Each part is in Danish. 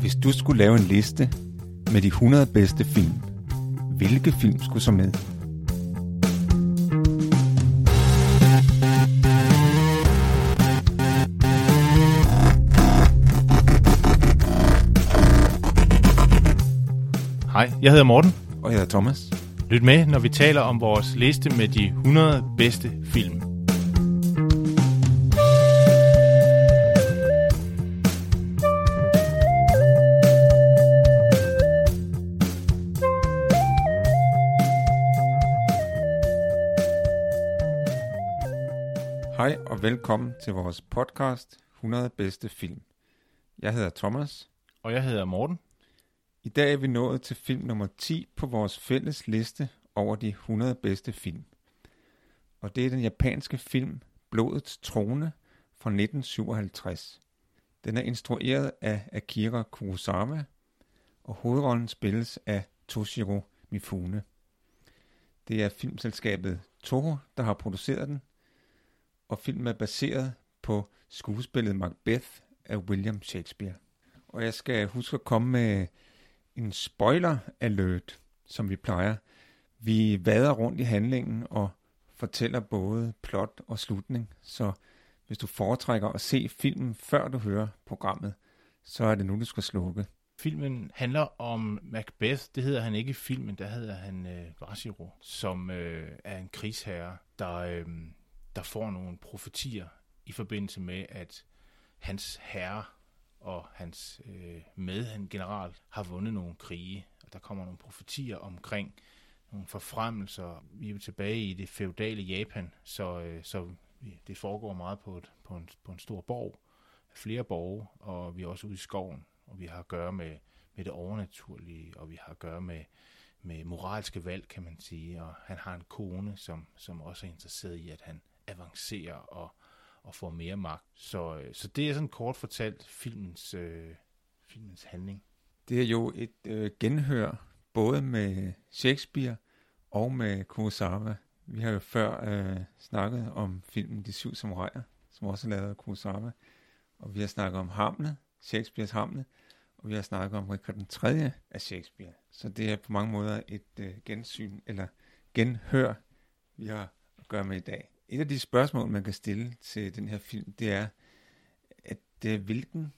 Hvis du skulle lave en liste med de 100 bedste film, hvilke film skulle så med? Hej, jeg hedder Morten. Og jeg hedder Thomas. Lyt med, når vi taler om vores liste med de 100 bedste film. Hej og velkommen til vores podcast 100 bedste film. Jeg hedder Thomas. Og jeg hedder Morten. I dag er vi nået til film nummer 10 på vores fælles liste over de 100 bedste film. Og det er den japanske film Blodets Trone fra 1957. Den er instrueret af Akira Kurosawa, og hovedrollen spilles af Toshiro Mifune. Det er filmselskabet Toho, der har produceret den, og filmen er baseret på skuespillet Macbeth af William Shakespeare. Og jeg skal huske at komme med en spoiler alert, som vi plejer. Vi vader rundt i handlingen og fortæller både plot og slutning, så hvis du foretrækker at se filmen, før du hører programmet, så er det nu, du skal slukke. Filmen handler om Macbeth. Det hedder han ikke i filmen, der hedder han øh, Vasiro, som øh, er en krigsherre, der, øh, der får nogle profetier i forbindelse med, at hans herre og hans øh, medhen general har vundet nogle krige, og der kommer nogle profetier omkring nogle forfremmelser. Vi er jo tilbage i det feudale Japan, så, øh, så det foregår meget på, et, på, en, på en stor borg, flere borge, og vi er også ude i skoven, og vi har at gøre med, med det overnaturlige, og vi har at gøre med, med moralske valg, kan man sige, og han har en kone, som, som også er interesseret i, at han avancerer og, og får mere magt. Så, øh, så det er sådan kort fortalt filmens, øh, filmens handling. Det er jo et øh, genhør både med Shakespeare og med Kurosawa. Vi har jo før øh, snakket om filmen De Syv Samuraier, som også er lavet af Kurosawa. Og vi har snakket om Hamlet, Shakespeares Hamlet, og vi har snakket om Richard den 3. af Shakespeare. Så det er på mange måder et øh, gensyn, eller genhør, vi har at gøre med i dag. Et af de spørgsmål, man kan stille til den her film, det er, at er, hvilken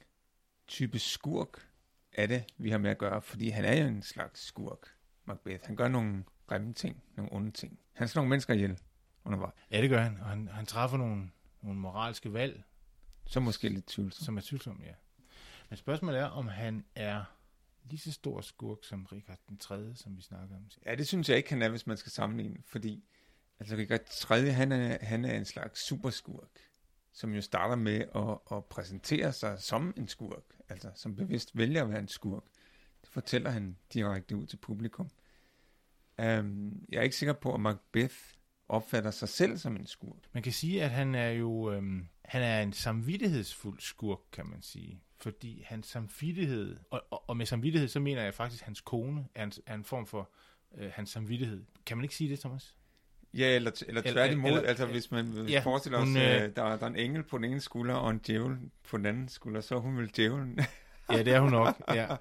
type skurk er det, vi har med at gøre, fordi han er jo en slags skurk, Macbeth. Han gør nogle grimme ting, nogle onde ting. Han slår nogle mennesker ihjel undervejs. Ja, det gør han, og han, han træffer nogle, nogle moralske valg. Så måske lidt tvivlsomt. Som er tvivlsomt, ja. Men spørgsmålet er, om han er lige så stor skurk som Richard den 3., som vi snakker om. Ja, det synes jeg ikke, han er, hvis man skal sammenligne, fordi altså Richard 3., han er, han er en slags superskurk, som jo starter med at, at præsentere sig som en skurk, altså som bevidst vælger at være en skurk. Det fortæller han direkte ud til publikum. Um, jeg er ikke sikker på, at Macbeth opfatter sig selv som en skurk. Man kan sige, at han er jo øhm, han er en samvittighedsfuld skurk, kan man sige. Fordi hans samvittighed, og, og, og med samvittighed, så mener jeg faktisk, at hans kone er en, er en form for øh, hans samvittighed. Kan man ikke sige det, Thomas? Ja, eller, eller tværtimod, eller, altså hvis man ja, forestiller hun, os, øh, øh, der, der er en engel på den ene skulder og en djævel på den anden skulder, så er hun vel djævlen. ja, det er hun nok, ja.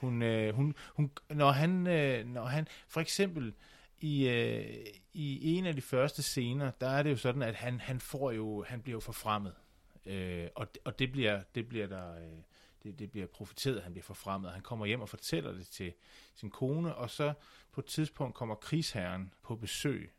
Hun, øh, hun, hun, når, han, øh, når han, for eksempel i, øh, i en af de første scener, der er det jo sådan, at han, han får jo, han bliver jo forfremmet. Øh, og, og det bliver, det bliver der, øh, det, det bliver profeteret, at han bliver forfremmet. Han kommer hjem og fortæller det til sin kone, og så på et tidspunkt kommer krigsherren på besøg.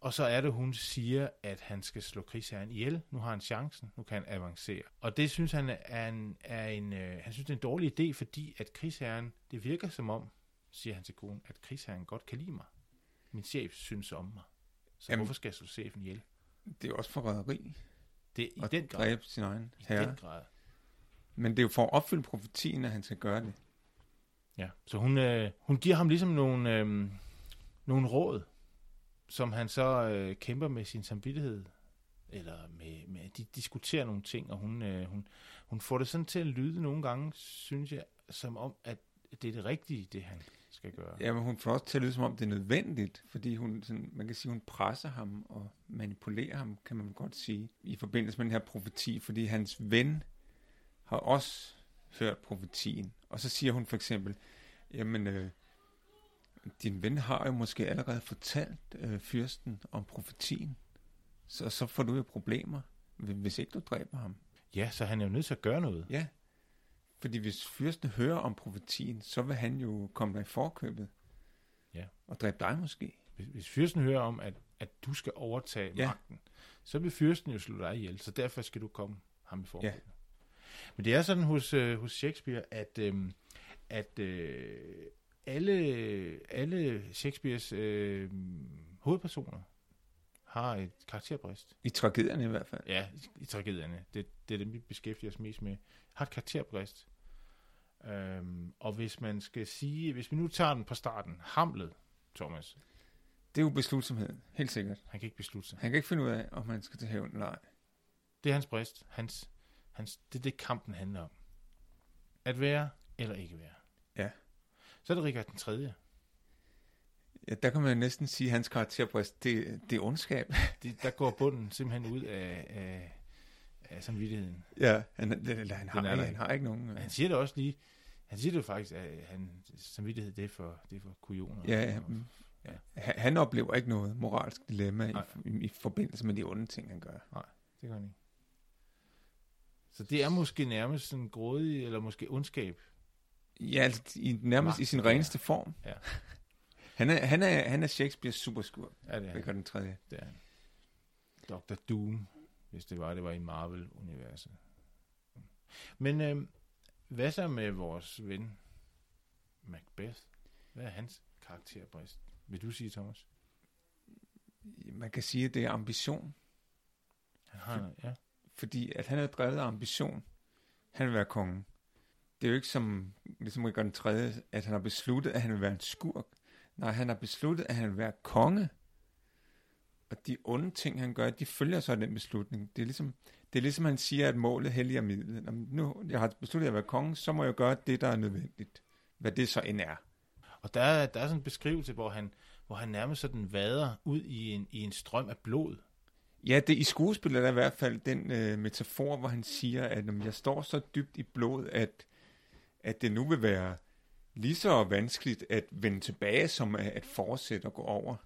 Og så er det, hun siger, at han skal slå krigsherren ihjel. Nu har han chancen, nu kan han avancere. Og det synes han er en, er en, øh, han synes, det er en dårlig idé, fordi at krigsherren, det virker som om, siger han til konen, at krigsherren godt kan lide mig. Min chef synes om mig. Så Jamen, hvorfor skal jeg slå chefen ihjel? Det er jo også forræderi. Det er i den grad. dræbe sin egen I herre. den grad. Men det er jo for at opfylde profetien, at han skal gøre det. Ja, så hun, øh, hun giver ham ligesom nogle, øh, nogle råd, som han så øh, kæmper med sin samvittighed, eller med, med de diskuterer nogle ting, og hun, øh, hun, hun får det sådan til at lyde nogle gange, synes jeg, som om, at, det er det rigtige, det han skal gøre. Ja, men hun får også til at lyde, som om det er nødvendigt, fordi hun, sådan, man kan sige, hun presser ham og manipulerer ham, kan man godt sige, i forbindelse med den her profeti, fordi hans ven har også hørt profetien. Og så siger hun for eksempel, jamen, øh, din ven har jo måske allerede fortalt øh, fyrsten om profetien, så, så får du jo problemer, hvis ikke du dræber ham. Ja, så han er jo nødt til at gøre noget. Ja, fordi hvis fyrsten hører om profetien, så vil han jo komme dig i forkøbet. Ja. Og dræbe dig måske. Hvis, hvis fyrsten hører om, at, at du skal overtage Ja. magten, så vil fyrsten jo slå dig ihjel, så derfor skal du komme ham i forkøbet. Ja. Men det er sådan hos, øh, hos Shakespeare, at, øh, at øh, alle, alle Shakespeares øh, hovedpersoner har et karakterbrist. I tragedierne i hvert fald. Ja, i, i tragedierne. Det, det er dem, vi beskæftiger os mest med. Har et karakterbrist. Øhm, og hvis man skal sige, hvis vi nu tager den på starten, Hamlet, Thomas, Det er jo beslutsomheden, helt sikkert. han kan ikke beslutte sig. Han kan ikke finde ud af, om han skal til hævn eller ej. Det er hans brist. Hans, hans, det er det, kampen handler om. At være eller ikke være. Ja. Så er det Richard den 3. Ja, der kan man næsten sige, at hans karakterbrist, det, det er ondskab. Det, der går bunden simpelthen ud af, af, af samvittigheden. Ja, han, han, har, Den ikke, han har ikke nogen... øh, Han siger det også lige, han siger det jo faktisk, at han, samvittighed, det er for, det er for kujoner. Ja, ja. Han, han oplever ikke noget moralsk dilemma i, Nej. i, i forbindelse med de onde ting, han gør. Det gør han ikke. Så det er måske nærmest sådan grådig, eller måske ondskab. Ja, i, nærmest i Magt, sin ja. reneste form. Ja. Han er, han er, han er Shakespeares superskurk, Ja, det er, Richard den 3. det er han. Dr. Doom, hvis det var, det var i Marvel-universet. Men øh, hvad så med vores ven Macbeth? Hvad er hans karakterbrist? Vil du sige, Thomas? Man kan sige, at det er ambition, Han har, ja. fordi at han er drevet af ambition. Han vil være kongen. Det er jo ikke som, ligesom Richard den 3., at han har besluttet, at han vil være en skurk. Nej, han har besluttet, at han vil være konge. Og de onde ting, han gør, de følger så den beslutning. Det er ligesom, det er ligesom han siger, at målet helliger midlet. Jamen, Nu, jeg har besluttet at være konge, så må jeg gøre det, der er nødvendigt. Hvad det så end er. Og der, er- der er sådan en beskrivelse, hvor han, hvor han nærmest sådan vader ud i en, i en strøm af blod. Ja, det i skuespillet er der i hvert fald den øh, metafor, hvor han siger, at om jeg står så dybt i blod, at, at det nu vil være lige så vanskeligt at vende tilbage, som at, fortsætte og gå over.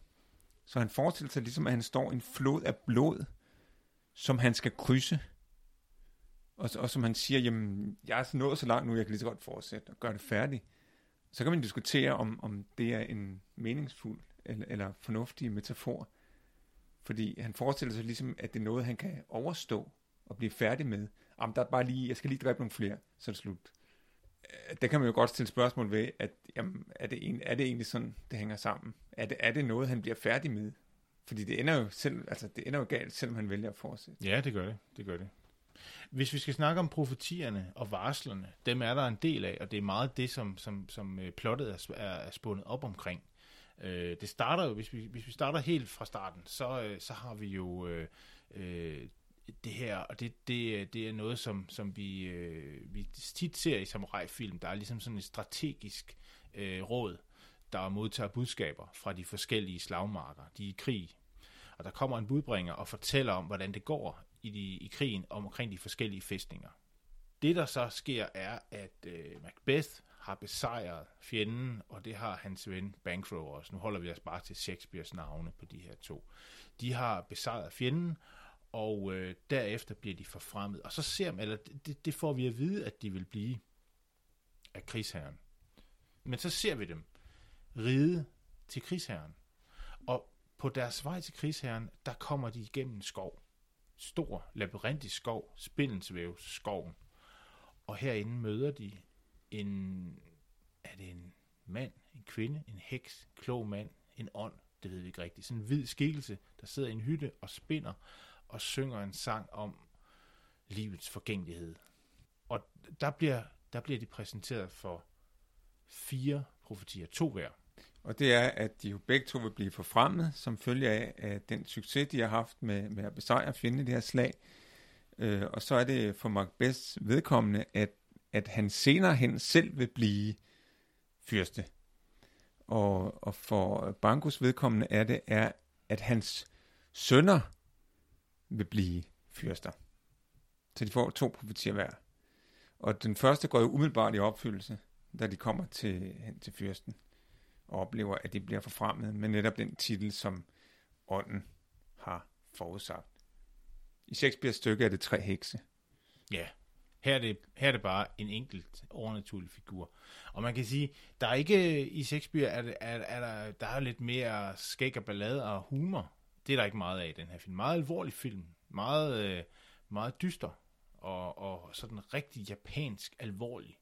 Så han forestiller sig ligesom, at han står i en flod af blod, som han skal krydse. Og, og som han siger, jamen, jeg er nået så langt nu, jeg kan lige så godt fortsætte og gøre det færdigt. Så kan man diskutere, om, om det er en meningsfuld eller, eller fornuftig metafor. Fordi han forestiller sig ligesom, at det er noget, han kan overstå og blive færdig med. Jamen, der er bare lige, jeg skal lige dræbe nogle flere, så er det slut. Øh, der kan man jo godt stille spørgsmål ved, at jamen, er, det en, er det egentlig sådan, det hænger sammen? Er det, er det noget, han bliver færdig med? Fordi det ender jo selv, altså det ender jo galt, selvom han vælger at fortsætte. Ja, det gør det. Det gør det. Hvis vi skal snakke om profetierne og varslerne, dem er der en del af, og det er meget det, som, som, som øh, plottet er, er, er spundet op omkring. Øh, det starter jo, hvis vi, hvis vi starter helt fra starten, så, øh, så har vi jo øh, øh, det her, og det, det, det er noget, som, som vi, øh, vi tit ser i samurai-film. Der er ligesom sådan et strategisk øh, råd, der modtager budskaber fra de forskellige slagmarker. De er i krig, og der kommer en budbringer og fortæller om, hvordan det går i, de, i krigen omkring de forskellige fæstninger. Det, der så sker, er, at øh, Macbeth har besejret fjenden, og det har hans ven Banquo også. Nu holder vi os bare til Shakespeares navne på de her to. De har besejret fjenden, og øh, derefter bliver de forfremmet. Og så ser man, eller det, det får vi at vide, at de vil blive af krigsherren. Men så ser vi dem ride til krigsherren. Og på deres vej til krigsherren, der kommer de igennem en skov. Stor, labyrintisk skov, spindelsvæv skoven. Og herinde møder de en, er det en mand, en kvinde, en heks, klog mand, en ånd, det ved vi ikke rigtigt. Sådan en hvid skikkelse, der sidder i en hytte og spinder og synger en sang om livets forgængelighed. Og der bliver, der bliver de præsenteret for fire profetier, to hver. Og det er, at de jo begge to vil blive forfremmet, som følge af, at den succes, de har haft med, med at besejre og finde det her slag. Øh, og så er det for Macbeths vedkommende, at, at han senere hen selv vil blive fyrste. Og, og for Bankos vedkommende er det, er, at hans sønner vil blive fyrster. Så de får to profetier hver. Og den første går jo umiddelbart i opfyldelse, da de kommer til, hen til fyrsten og oplever, at de bliver forfremmet med netop den titel, som ånden har forudsagt. I Shakespeares stykke er det tre hekse. Ja, her er, det, her er det bare en enkelt overnaturlig figur. Og man kan sige, der er ikke i Shakespeare, er, det, er, er der, der er lidt mere skæg og ballade og humor. Det er der ikke meget af i den her film. Meget alvorlig film. Meget, øh, meget dyster. Og, og sådan rigtig japansk alvorlig.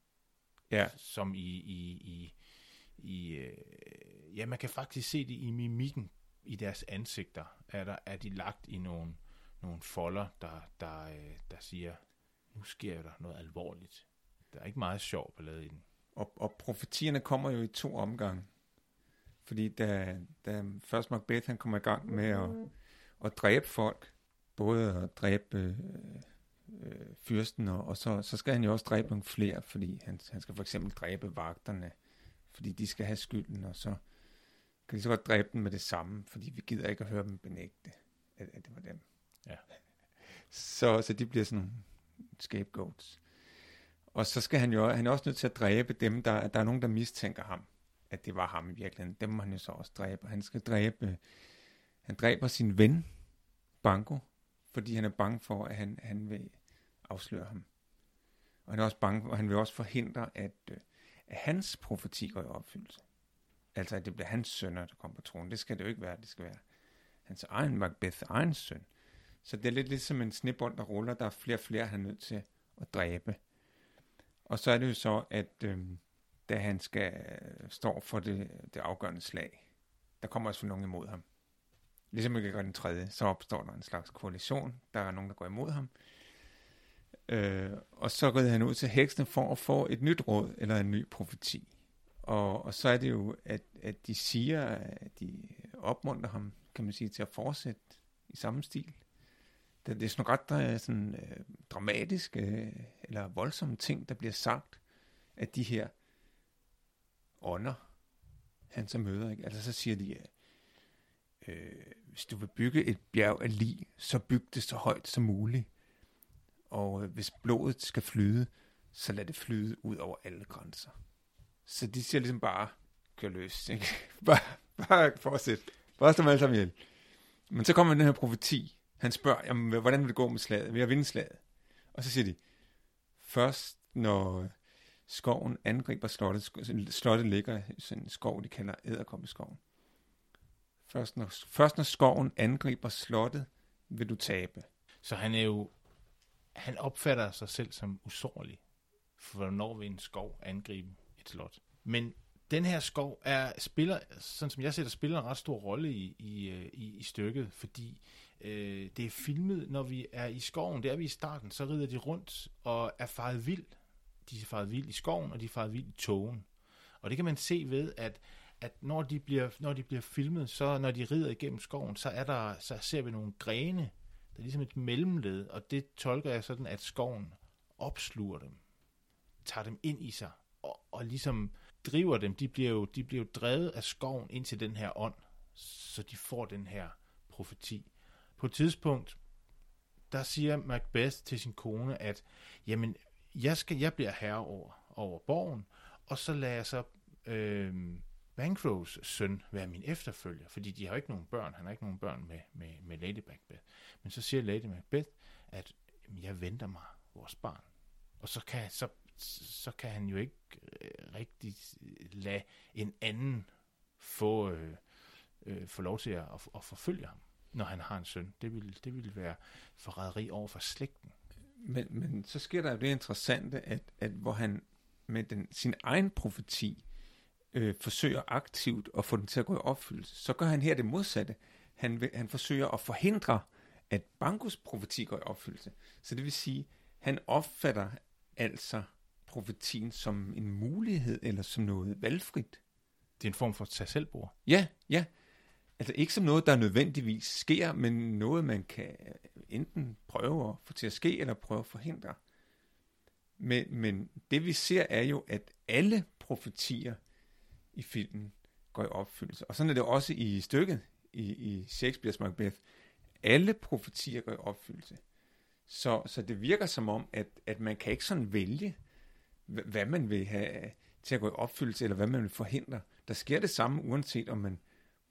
Ja. Som i, i, i, i øh, ja, man kan faktisk se det i mimikken i deres ansigter. Er, der, er de lagt i nogle, nogle folder, der, der, øh, der siger, nu sker der noget alvorligt. Der er ikke meget sjov ballade i den. Og, og profetierne kommer jo i to omgange. Fordi da, da først Macbeth han kommer i gang med at, at dræbe folk, både at dræbe øh, øh, fyrsten, og, og så, så skal han jo også dræbe nogle flere, fordi han, han skal for eksempel dræbe vagterne, fordi de skal have skylden, og så kan de så godt dræbe dem med det samme, fordi vi gider ikke at høre dem benægte, at, at det var dem. Ja. Så, så de bliver sådan nogle scapegoats. Og så skal han jo, han er også nødt til at dræbe dem, der, der er nogen, der mistænker ham, at det var ham i virkeligheden. Dem må han jo så også dræbe. Han skal dræbe, han dræber sin ven, Banco, fordi han er bange for, at han, han vil afsløre ham. Og han er også bange, og han vil også forhindre, at, øh, at hans profeti går i opfyldelse. Altså, at det bliver hans sønner, der kommer på tronen. Det skal det jo ikke være. Det skal være hans egen Macbeth, egen søn. Så det er lidt ligesom en snebold, der ruller. Der er flere og flere, han er nødt til at dræbe. Og så er det jo så, at øh, da han skal øh, stå for det, det afgørende slag, der kommer også nogen imod ham. Ligesom ikke gør den tredje, så opstår der en slags koalition. Der er nogen, der går imod ham. Øh, og så går han ud til heksene for at få et nyt råd eller en ny profeti. Og, og så er det jo, at, at de siger, at de opmuntrer ham, kan man sige, til at fortsætte i samme stil. Det, det er sådan ret der sådan, øh, dramatiske øh, eller voldsomme ting, der bliver sagt af de her ånder, han så møder. Ikke? Altså så siger de, øh, hvis du vil bygge et bjerg af lig, så byg det så højt som muligt. Og øh, hvis blodet skal flyde, så lad det flyde ud over alle grænser. Så de siger ligesom bare, kør løs. Ikke? bare, bare fortsæt. Bare stå med alle sammen ihjel. Men så kommer den her profeti. Han spørger, jamen, hvordan vil det gå med slaget? Vil jeg vinde slaget? Og så siger de, først når skoven angriber slottet, slottet ligger i sådan en skov, de kalder æderkoppeskoven. Først når, først når skoven angriber slottet, vil du tabe. Så han er jo, han opfatter sig selv som usårlig, for hvornår vil en skov angribe et slot. Men den her skov er, spiller, sådan som jeg ser det, spiller en ret stor rolle i, i, øh, i, i stykket, fordi øh, det er filmet, når vi er i skoven, der er vi i starten, så rider de rundt og er faret vild. De er faret vild i skoven, og de er faret vild i togen. Og det kan man se ved, at at når de bliver, når de bliver filmet, så når de rider igennem skoven, så, er der, så ser vi nogle grene, der er ligesom et mellemled, og det tolker jeg sådan, at skoven opsluger dem, tager dem ind i sig, og, og ligesom driver dem. De bliver, jo, de bliver jo drevet af skoven ind til den her ånd, så de får den her profeti. På et tidspunkt, der siger Macbeth til sin kone, at jamen, jeg, skal, jeg bliver herre over, over borgen, og så lader jeg så øh, Bancrows søn være min efterfølger, fordi de har ikke nogen børn. Han har ikke nogen børn med, med, med Lady Macbeth. Men så siger Lady Macbeth, at jeg venter mig vores barn. Og så kan, så, så kan han jo ikke øh, rigtig lade en anden få, øh, øh, få lov til at, at, at forfølge ham, når han har en søn. Det vil, det vil være forræderi over for slægten. Men, men så sker der jo det interessante, at, at hvor han med den, sin egen profeti øh, forsøger aktivt at få den til at gå i opfyldelse, så gør han her det modsatte. Han, vil, han forsøger at forhindre, at Bankos profeti går i opfyldelse. Så det vil sige, han opfatter altså profetien som en mulighed eller som noget valgfrit. Det er en form for tag selvbord. Ja, ja. Altså ikke som noget, der nødvendigvis sker, men noget, man kan enten prøve at få til at ske, eller prøve at forhindre. Men, men det vi ser er jo, at alle profetier i filmen går i opfyldelse. Og sådan er det også i stykket i, i Shakespeare's Macbeth. Alle profetier går i opfyldelse. Så, så det virker som om, at, at man kan ikke sådan vælge, hvad man vil have til at gå i opfyldelse, eller hvad man vil forhindre. Der sker det samme, uanset om man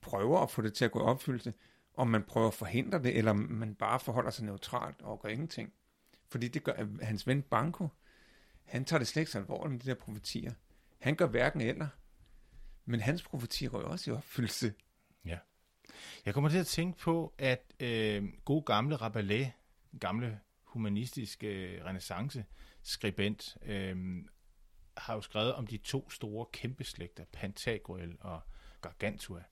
prøver at få det til at gå i opfyldelse, om man prøver at forhindre det, eller man bare forholder sig neutralt og gør ingenting. Fordi det gør hans ven Banco, han tager det slet ikke så alvorligt med de der profetier. Han gør hverken eller. Men hans profetier går jo også i opfyldelse. Ja. Jeg kommer til at tænke på, at øh, god gamle Rabelais, gamle humanistiske øh, renaissance skribent, øh, har jo skrevet om de to store kæmpeslægter, Pantagruel og Gargantua.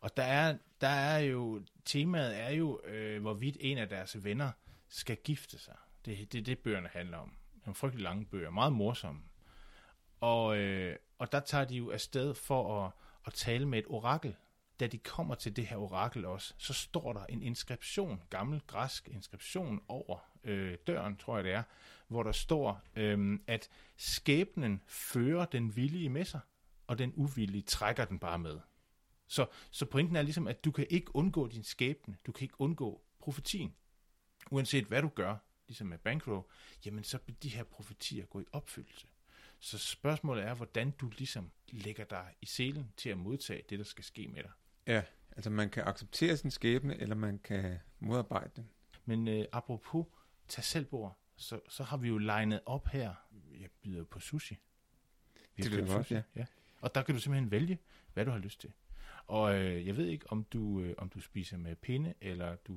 Og der er, der er jo, temaet er jo, øh, hvorvidt en af deres venner skal gifte sig. Det er det, det, bøgerne handler om. Nogle frygtelig lange bøger, meget morsomme. Og, øh, og der tager de jo afsted for at, at tale med et orakel. Da de kommer til det her orakel også, så står der en inskription, gammel græsk inskription over øh, døren, tror jeg det er, hvor der står, øh, at skæbnen fører den villige med sig, og den uvillige trækker den bare med. Så, så pointen er ligesom, at du kan ikke undgå din skæbne, du kan ikke undgå profetien. Uanset hvad du gør, ligesom med Bankrow, jamen så vil de her profetier gå i opfyldelse. Så spørgsmålet er, hvordan du ligesom lægger dig i selen til at modtage det, der skal ske med dig. Ja, altså man kan acceptere sin skæbne, eller man kan modarbejde den. Men øh, apropos tag selvbord, så, så har vi jo legnet op her. Jeg byder på sushi. Vi det vil også, ja. ja. Og der kan du simpelthen vælge, hvad du har lyst til. Og øh, jeg ved ikke, om du, øh, om du spiser med pinde, eller du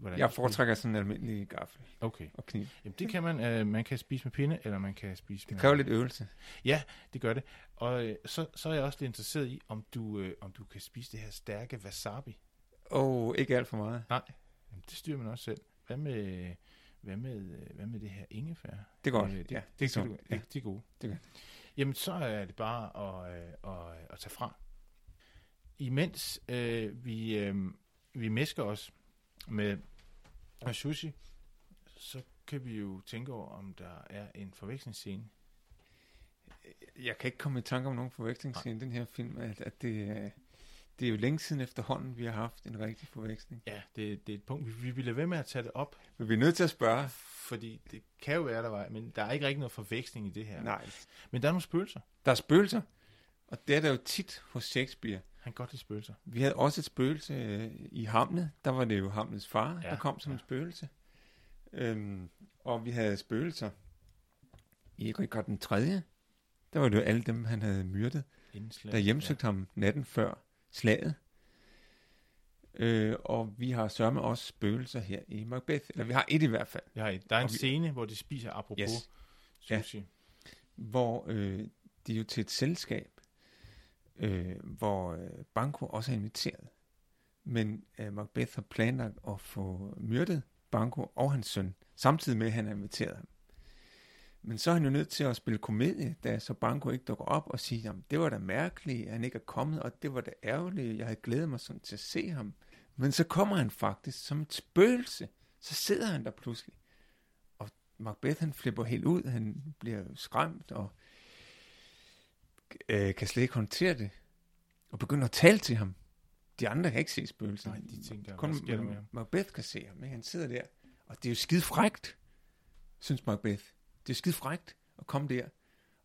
Hvordan jeg foretrækker sådan en almindelig gaffel okay. og kniv. Jamen, det kan man. Øh, man kan spise med pinde, eller man kan spise det med... Det kræver lidt øvelse. Ja, det gør det. Og øh, så, så er jeg også lidt interesseret i, om du, øh, om du kan spise det her stærke wasabi. Åh, oh, ikke alt for meget. Nej, Jamen, det styrer man også selv. Hvad med, hvad med, øh, hvad med det her ingefær? Det går. Øh, det, ja, det, det, det, ja. det, det er gode. Det gør. Jamen, så er det bare at, øh, at, at, at tage fra. Imens øh, vi, øh, vi mesker os med sushi, så kan vi jo tænke over, om der er en forvekslingsscene. Jeg kan ikke komme i tanke om nogen forvekslingsscene i den her film, at, at det, det er jo længe siden efterhånden, vi har haft en rigtig forveksling. Ja, det, det er et punkt, vi, vi bliver ved med at tage det op. Men vi er nødt til at spørge. Fordi det kan jo være, der var, men der er ikke rigtig noget forveksling i det her. Nej. Men der er nogle spøgelser. Der er spøgelser, og det er der jo tit hos Shakespeare. Han kan godt lide spøgelser. Vi havde også et spøgelse øh, i Hamlet. Der var det jo Hamlets far, ja, der kom som ja. en spøgelse. Øhm, og vi havde spøgelser i Richard den 3. Der var det jo alle dem, han havde myrdet, der hjemsøgte ja. ham natten før slaget. Øh, og vi har sørme også spøgelser her i Macbeth. Eller vi har et i hvert fald. Vi har et. Der er en vi, scene, hvor de spiser apropos yes. sushi. Ja, hvor øh, de er jo til et selskab, øh, hvor øh, Banco også er inviteret. Men øh, Macbeth har planlagt at få myrdet Banco og hans søn, samtidig med, at han har inviteret ham. Men så er han jo nødt til at spille komedie, da så Banco ikke dukker op og siger, jamen det var da mærkeligt, at han ikke er kommet, og det var da ærgerligt, jeg havde glædet mig sådan til at se ham. Men så kommer han faktisk som et spøgelse. Så sidder han der pludselig. Og Macbeth han flipper helt ud, han bliver skræmt, og øh, kan slet ikke håndtere det, og begynder at tale til ham. De andre kan ikke se spøgelset. Nej, de tænker, Kun hvad sker med ham? Macbeth kan se ham, ikke? han sidder der. Og det er jo skide frægt, synes Macbeth. Det er skide frægt at komme der.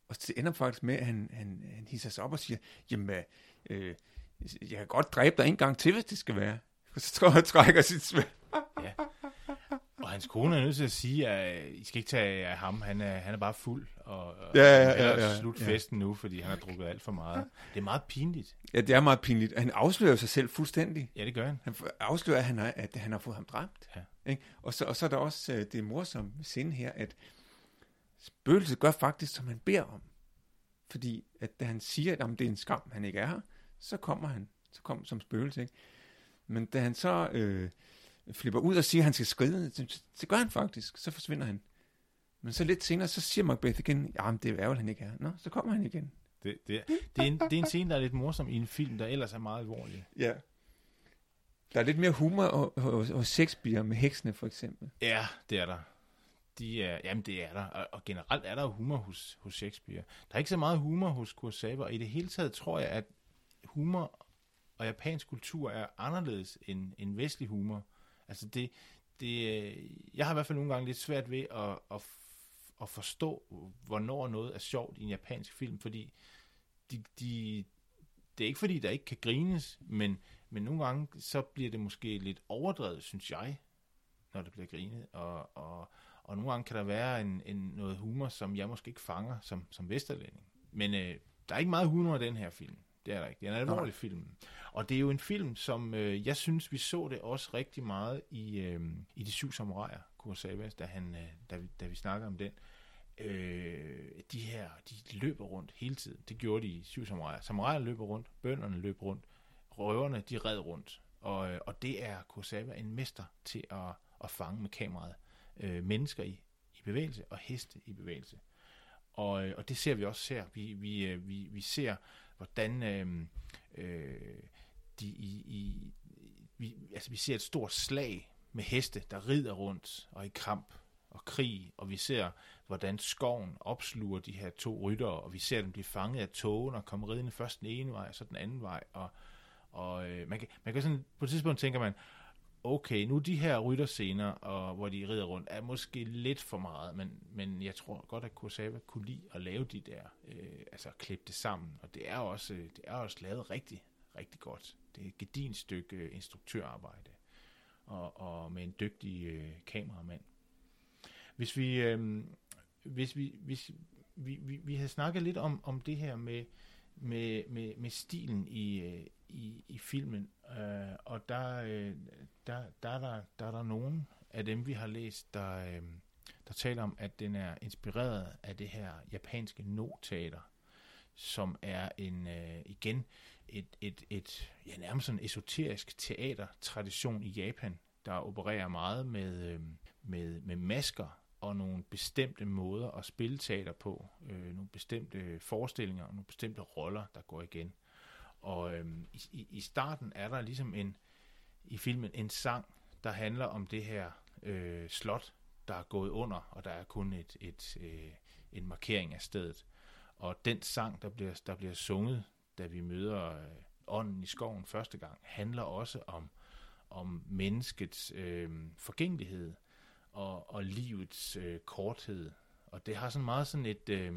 Og det ender faktisk med, at han, han, han hisser sig op og siger, jamen, øh, jeg kan godt dræbe dig en gang til, hvis det skal være. Og så tror jeg, trækker sit svær. ja. Hans kone er nødt til at sige, at I skal ikke tage af ham, han er, han er bare fuld, og, og ja, ja, ja, ja, ja, slut festen nu, fordi han har drukket alt for meget. Det er meget pinligt. Ja, det er meget pinligt. Han afslører sig selv fuldstændig. Ja, det gør han. Han afslører, at han har, at han har fået ham dræbt. Ja. Ikke? Og, så, og så er der også uh, det morsomme scene her, at spøgelset gør faktisk, som han beder om. Fordi at da han siger, at det er en skam, han ikke er her, så kommer han så kommer som spøgelse. Ikke? Men da han så øh, flipper ud og siger, at han skal skride, så, så gør han faktisk. Så forsvinder han. Men så lidt senere, så siger Macbeth igen, ja, det er jo, han ikke er. Nå, så kommer han igen. Det, det, det, er en, det er en scene, der er lidt morsom i en film, der ellers er meget alvorlig. Ja. Der er lidt mere humor hos Shakespeare med heksene, for eksempel. Ja, det er der. de er, jamen det er der, og, og generelt er der humor hos, hos Shakespeare. Der er ikke så meget humor hos Kurosawa, og i det hele taget tror jeg, at humor og japansk kultur er anderledes end, end vestlig humor. Altså det, det, øh, jeg har i hvert fald nogle gange lidt svært ved at, at, at forstå, hvornår noget er sjovt i en japansk film, fordi de, de, det er ikke fordi, der ikke kan grines, men, men nogle gange så bliver det måske lidt overdrevet, synes jeg, når det bliver grinet, og, og, og nogle gange kan der være en, en, noget humor, som jeg måske ikke fanger som, som vesterlænding. Men øh, der er ikke meget humor i den her film. Det er der ikke. Det er en alvorlig Nej. film. Og det er jo en film, som øh, jeg synes, vi så det også rigtig meget i, øh, i De Syv Samuraier, Kurosawa, da, han, øh, da, vi, da vi snakker om den. Øh, de her, de løber rundt hele tiden. Det gjorde de i Syv Samuraier. Samuraier løber rundt, bønderne løber rundt, røverne, de red rundt. Og, øh, og det er Kurosawa en mester til at, at fange med kameraet. Øh, mennesker i, i bevægelse og heste i bevægelse. Og, øh, og det ser vi også her. Vi, vi, øh, vi, vi ser hvordan øh, øh, de i, i vi, altså vi ser et stort slag med heste, der rider rundt og i kamp og krig, og vi ser, hvordan skoven opsluger de her to ryttere, og vi ser dem blive fanget af togen og komme ridende først den ene vej, og så den anden vej, og, og øh, man, kan, man kan sådan, på et tidspunkt tænker man, okay, nu de her rytterscener, og, hvor de rider rundt, er måske lidt for meget, men, men jeg tror godt, at Kurosawa kunne lide at lave de der, øh, altså klippe det sammen, og det er også, øh, det er også lavet rigtig, rigtig godt. Det er et gedint stykke øh, instruktørarbejde, og, og med en dygtig øh, kameramand. Hvis vi, øh, hvis vi, hvis vi, vi, vi havde snakket lidt om, om det her med, med, med, med stilen i, øh, i, i filmen, øh, og der, øh, der, der, er der, der er der nogen af dem, vi har læst, der, øh, der taler om, at den er inspireret af det her japanske no-teater, som er en øh, igen et, et, et ja, nærmest en esoterisk teatertradition i Japan, der opererer meget med, øh, med, med masker og nogle bestemte måder at spille teater på, øh, nogle bestemte forestillinger og nogle bestemte roller, der går igen. Og øh, i, i starten er der ligesom en i filmen en sang, der handler om det her øh, slot, der er gået under, og der er kun et, et, øh, en markering af stedet. Og den sang, der bliver, der bliver sunget, da vi møder øh, ånden i skoven første gang, handler også om, om menneskets øh, forgængelighed og, og livets øh, korthed. Og det har sådan meget sådan et... Øh,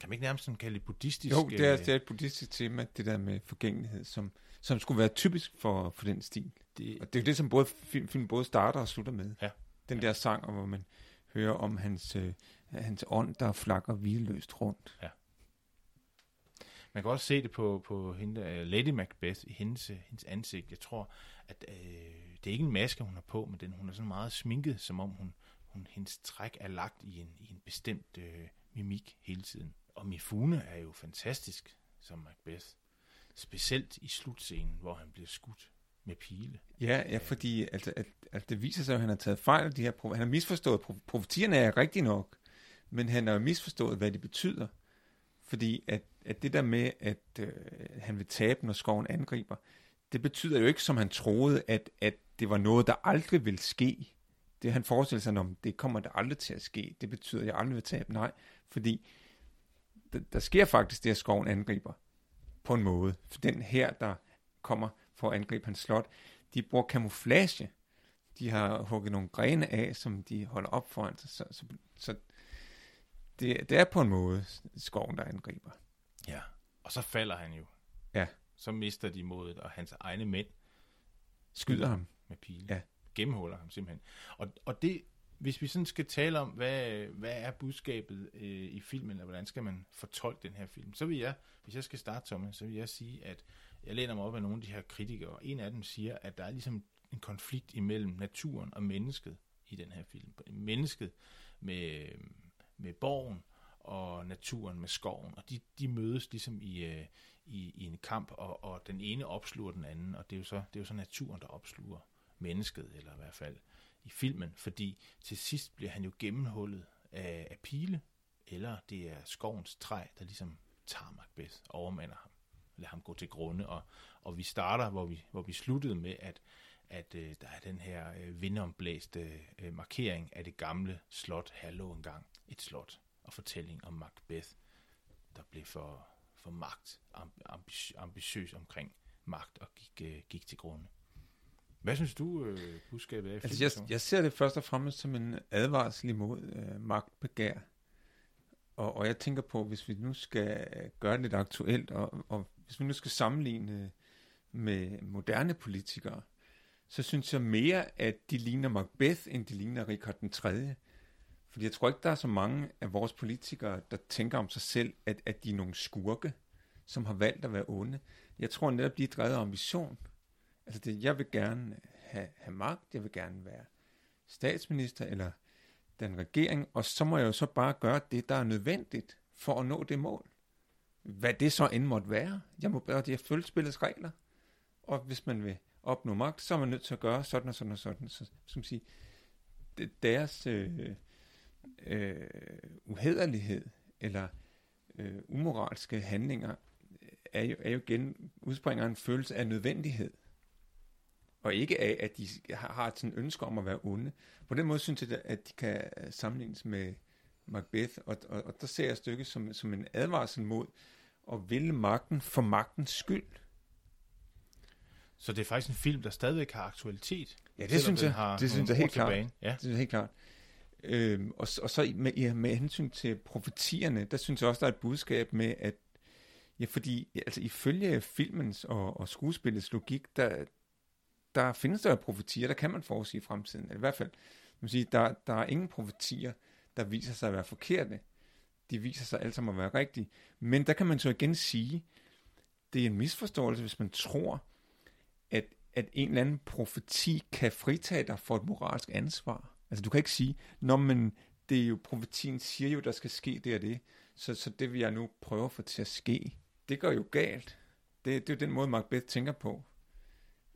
kan man ikke nærmest sådan kalde det buddhistisk? Jo, det er, det er et buddhistisk tema, det der med forgængelighed, som, som skulle være typisk for, for den stil. Det, og det er jo det, som både film, film både starter og slutter med. Ja. Den ja. der sang, hvor man hører om hans, øh, hans ånd, der flakker hvileløst rundt. Ja. Man kan også se det på, på hende, uh, Lady Macbeth i hendes, hendes ansigt. Jeg tror, at øh, det er ikke en maske, hun har på, men den, hun er sådan meget sminket, som om hun, hun, hendes træk er lagt i en, i en bestemt øh, mimik hele tiden. Og Mifune er jo fantastisk som Macbeth. Specielt i slutscenen, hvor han bliver skudt med pile. Ja, ja fordi altså, at, at det viser sig, at han har taget fejl af de her Han har misforstået. Profetierne er rigtig nok, men han har misforstået, hvad det betyder. Fordi at, at det der med, at øh, han vil tabe, når skoven angriber, det betyder jo ikke, som han troede, at, at det var noget, der aldrig vil ske. Det han forestiller sig om, det kommer der aldrig til at ske. Det betyder, at jeg aldrig vil tabe. Nej, fordi der, der sker faktisk det, at skoven angriber på en måde. For den her, der kommer for at angribe hans slot, de bruger kamuflage. De har hugget nogle grene af, som de holder op foran sig. Så, så, så det, det er på en måde skoven, der angriber. Ja, og så falder han jo. Ja. Så mister de modet, og hans egne mænd skyder ham med pile. Ja. Gennemhuller ham simpelthen. Og, og det, hvis vi sådan skal tale om, hvad, hvad er budskabet øh, i filmen, eller hvordan skal man fortolke den her film, så vil jeg, hvis jeg skal starte, Thomas, så vil jeg sige, at jeg læner mig op af nogle af de her kritikere, og en af dem siger, at der er ligesom en konflikt imellem naturen og mennesket i den her film. Mennesket med, med borgen, naturen med skoven, og de, de mødes ligesom i, øh, i, i en kamp, og, og den ene opsluger den anden, og det er jo så, det er jo så naturen, der opsluger mennesket, eller i hvert fald i filmen, fordi til sidst bliver han jo gennemhullet af, af pile, eller det er skovens træ, der ligesom tager Macbeth, overmander ham, lader ham gå til grunde, og, og vi starter, hvor vi, hvor vi sluttede med, at, at øh, der er den her øh, vindomblæste øh, markering af det gamle slot, Hallo engang et slot, og fortælling om Macbeth, der blev for, for magt, ambi- ambitiøs omkring magt og gik, øh, gik til grunde. Hvad synes du, øh, budskabet er? Altså, jeg, jeg ser det først og fremmest som en advarsel imod øh, magtbegær. Og, og jeg tænker på, hvis vi nu skal gøre det lidt aktuelt, og, og hvis vi nu skal sammenligne med moderne politikere, så synes jeg mere, at de ligner Macbeth, end de ligner Richard den 3. Fordi jeg tror ikke, der er så mange af vores politikere, der tænker om sig selv, at, at de er nogle skurke, som har valgt at være onde. Jeg tror netop, de er drevet af ambition. Altså, det, jeg vil gerne have, have magt, jeg vil gerne være statsminister eller den regering, og så må jeg jo så bare gøre det, der er nødvendigt for at nå det mål. Hvad det så end måtte være. Jeg må bare det følge spillets regler. Og hvis man vil opnå magt, så er man nødt til at gøre sådan og sådan og sådan. Så, som sige, deres øh, øh, uhederlighed eller øh, umoralske handlinger er jo, er jo igen udspringer en følelse af nødvendighed. Og ikke af, at de har, har et ønske om at være onde. På den måde synes jeg, at de kan sammenlignes med Macbeth, og, og, og der ser jeg stykket som, som en advarsel mod at ville magten for magtens skyld. Så det er faktisk en film, der stadigvæk har aktualitet. Ja, det synes jeg. Det synes jeg helt klart. Ja. Det synes jeg helt klart. Øh, og, og så med, ja, med hensyn til profetierne, der synes jeg også, der er et budskab med, at ja, fordi altså, ifølge filmens og, og skuespillets logik, der, der findes der profetier, der kan man forudsige fremtiden. Eller i hvert fald, man sige, der, der er ingen profetier, der viser sig at være forkerte. De viser sig alle sammen at være rigtige. Men der kan man så igen sige, det er en misforståelse, hvis man tror, at, at en eller anden profeti kan fritage dig for et moralsk ansvar. Altså du kan ikke sige, når man, det er jo, profetien siger jo, der skal ske det og det, så, så det vil jeg nu prøve at få til at ske. Det gør jo galt. Det, det er jo den måde, Macbeth tænker på.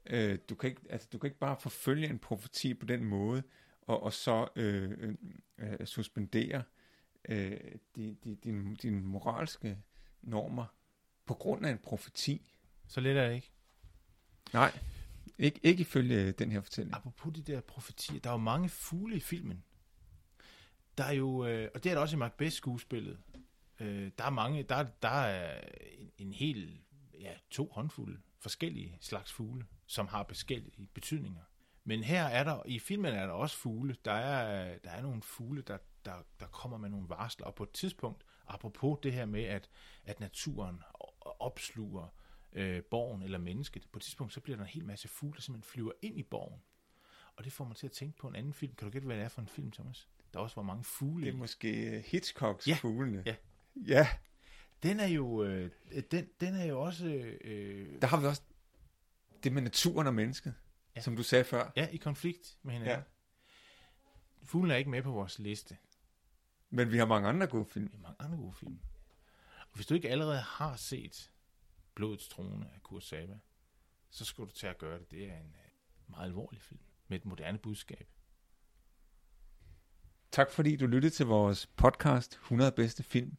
Øh, du, kan ikke, altså, du kan ikke bare forfølge en profeti på den måde, og, og så øh, øh, øh suspendere øh, de, de, dine, din moralske normer på grund af en profeti. Så let er det ikke. Nej, ikke, ikke ifølge øh, den her fortælling. Apropos de der profetier, der er jo mange fugle i filmen. Der er jo, øh, og det er der også i Macbeth-skuespillet. Øh, der er mange, der, der er en, en hel, ja, to håndfulde forskellige slags fugle, som har forskellige betydninger. Men her er der, i filmen er der også fugle. Der er, der er nogle fugle, der, der, der kommer med nogle varsler, og på et tidspunkt, apropos det her med, at, at naturen opsluger øh, borgen eller mennesket, på et tidspunkt, så bliver der en hel masse fugle, der simpelthen flyver ind i borgen. Og det får mig til at tænke på en anden film. Kan du gætte, hvad det er for en film, Thomas? Der også var mange fugle Det er måske Hitchcocks ja. fuglene. Ja. Ja. Den er jo, øh, den, den er jo også... Øh, der har vi også det med naturen og mennesket, ja. som du sagde før. Ja, i konflikt med hinanden. Ja. Fuglen er ikke med på vores liste. Men vi har mange andre gode film. Vi har mange andre gode film. Og hvis du ikke allerede har set Blodets trone af Kurt Saba, så skal du tage at gøre det. Det er en øh, meget alvorlig film med et moderne budskab. Tak fordi du lyttede til vores podcast 100 bedste film.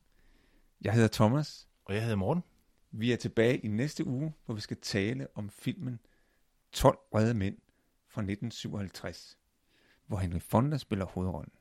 Jeg hedder Thomas. Og jeg hedder Morten. Vi er tilbage i næste uge, hvor vi skal tale om filmen 12 redde mænd fra 1957, hvor Henry Fonda spiller hovedrollen.